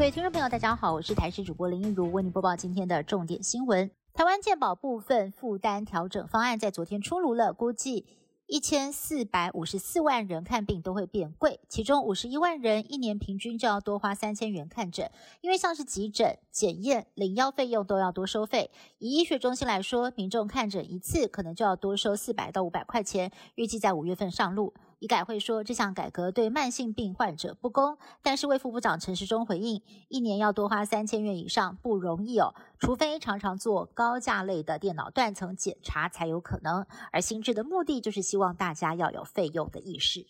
各位听众朋友，大家好，我是台视主播林一如，为您播报今天的重点新闻。台湾健保部分负担调整方案在昨天出炉了，估计一千四百五十四万人看病都会变贵，其中五十一万人一年平均就要多花三千元看诊，因为像是急诊、检验、领药费用都要多收费。以医学中心来说，民众看诊一次可能就要多收四百到五百块钱，预计在五月份上路。医改会说这项改革对慢性病患者不公，但是卫副部长陈时中回应，一年要多花三千元以上不容易哦，除非常常做高价类的电脑断层检查才有可能。而新制的目的就是希望大家要有费用的意识。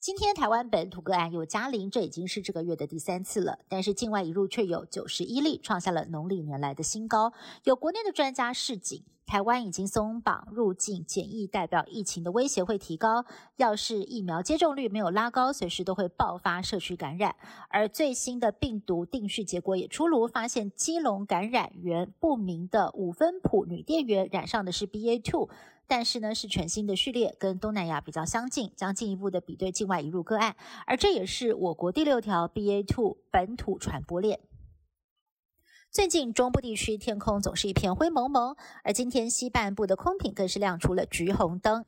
今天台湾本土个案有加零，这已经是这个月的第三次了，但是境外一入却有九十一例，创下了农历年来的新高。有国内的专家示警。台湾已经松绑入境检疫，代表疫情的威胁会提高。要是疫苗接种率没有拉高，随时都会爆发社区感染。而最新的病毒定序结果也出炉，发现基隆感染源不明的五分埔女店员染上的是 BA two，但是呢是全新的序列，跟东南亚比较相近，将进一步的比对境外移入个案。而这也是我国第六条 BA two 本土传播链。最近中部地区天空总是一片灰蒙蒙，而今天西半部的空品更是亮出了橘红灯。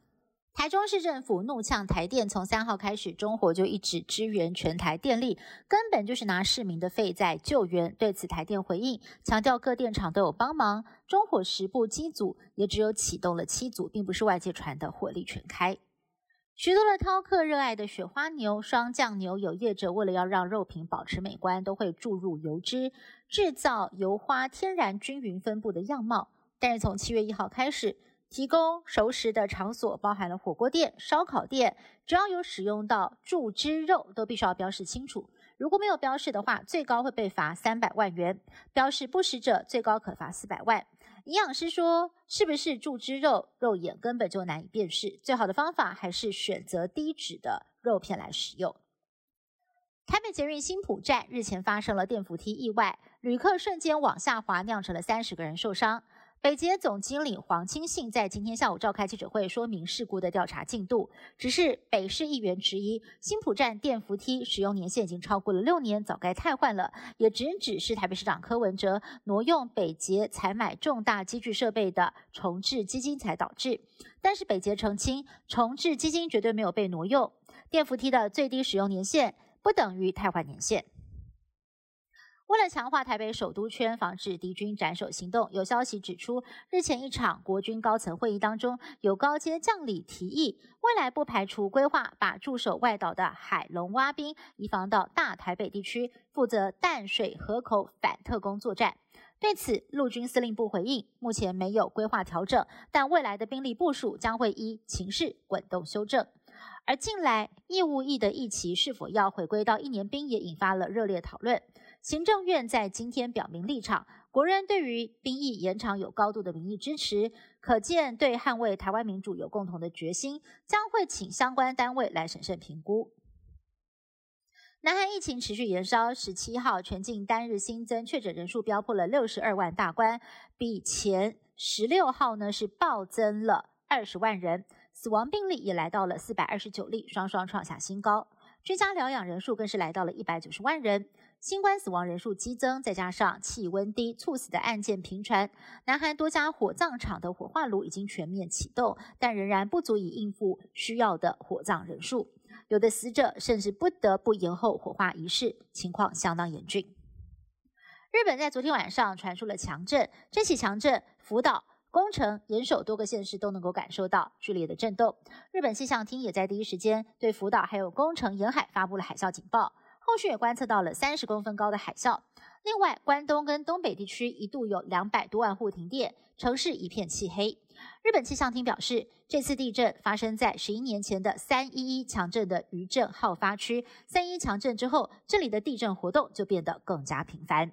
台中市政府怒呛台电，从三号开始，中火就一直支援全台电力，根本就是拿市民的肺在救援。对此，台电回应强调，各电厂都有帮忙，中火十部机组也只有启动了七组，并不是外界传的火力全开。许多的饕客热爱的雪花牛、霜降牛，有业者为了要让肉品保持美观，都会注入油脂，制造油花天然均匀分布的样貌。但是从七月一号开始，提供熟食的场所，包含了火锅店、烧烤店，只要有使用到注汁肉，都必须要标示清楚。如果没有标示的话，最高会被罚三百万元；标示不实者，最高可罚四百万。营养师说，是不是注汁肉，肉眼根本就难以辨识。最好的方法还是选择低脂的肉片来食用。台北捷运新浦站日前发生了电扶梯意外，旅客瞬间往下滑，酿成了三十个人受伤。北捷总经理黄清信在今天下午召开记者会，说明事故的调查进度。只是北市议员质疑新浦站电扶梯使用年限已经超过了六年，早该汰换了。也只指是台北市长柯文哲挪用北捷采买重大机具设备的重置基金才导致。但是北捷澄清，重置基金绝对没有被挪用。电扶梯的最低使用年限不等于汰换年限。为了强化台北首都圈，防止敌军斩首行动，有消息指出，日前一场国军高层会议当中，有高阶将领提议，未来不排除规划把驻守外岛的海龙蛙兵移防到大台北地区，负责淡水河口反特工作战。对此，陆军司令部回应，目前没有规划调整，但未来的兵力部署将会依情势滚动修正。而近来义务役的役期是否要回归到一年兵，也引发了热烈讨论。行政院在今天表明立场，国人对于兵役延长有高度的民意支持，可见对捍卫台湾民主有共同的决心，将会请相关单位来审慎评估。南韩疫情持续延烧，十七号全境单日新增确诊人数飙破了六十二万大关，比前十六号呢是暴增了二十万人，死亡病例也来到了四百二十九例，双双创下新高。居家疗养人数更是来到了一百九十万人，新冠死亡人数激增，再加上气温低猝死的案件频传，南韩多家火葬场的火化炉已经全面启动，但仍然不足以应付需要的火葬人数，有的死者甚至不得不延后火化仪式，情况相当严峻。日本在昨天晚上传出了强震，这起强震福岛。工程严守多个县市都能够感受到剧烈的震动。日本气象厅也在第一时间对福岛还有宫城沿海发布了海啸警报，后续也观测到了三十公分高的海啸。另外，关东跟东北地区一度有两百多万户停电，城市一片漆黑。日本气象厅表示，这次地震发生在十一年前的三一一强震的余震好发区。三一强震之后，这里的地震活动就变得更加频繁。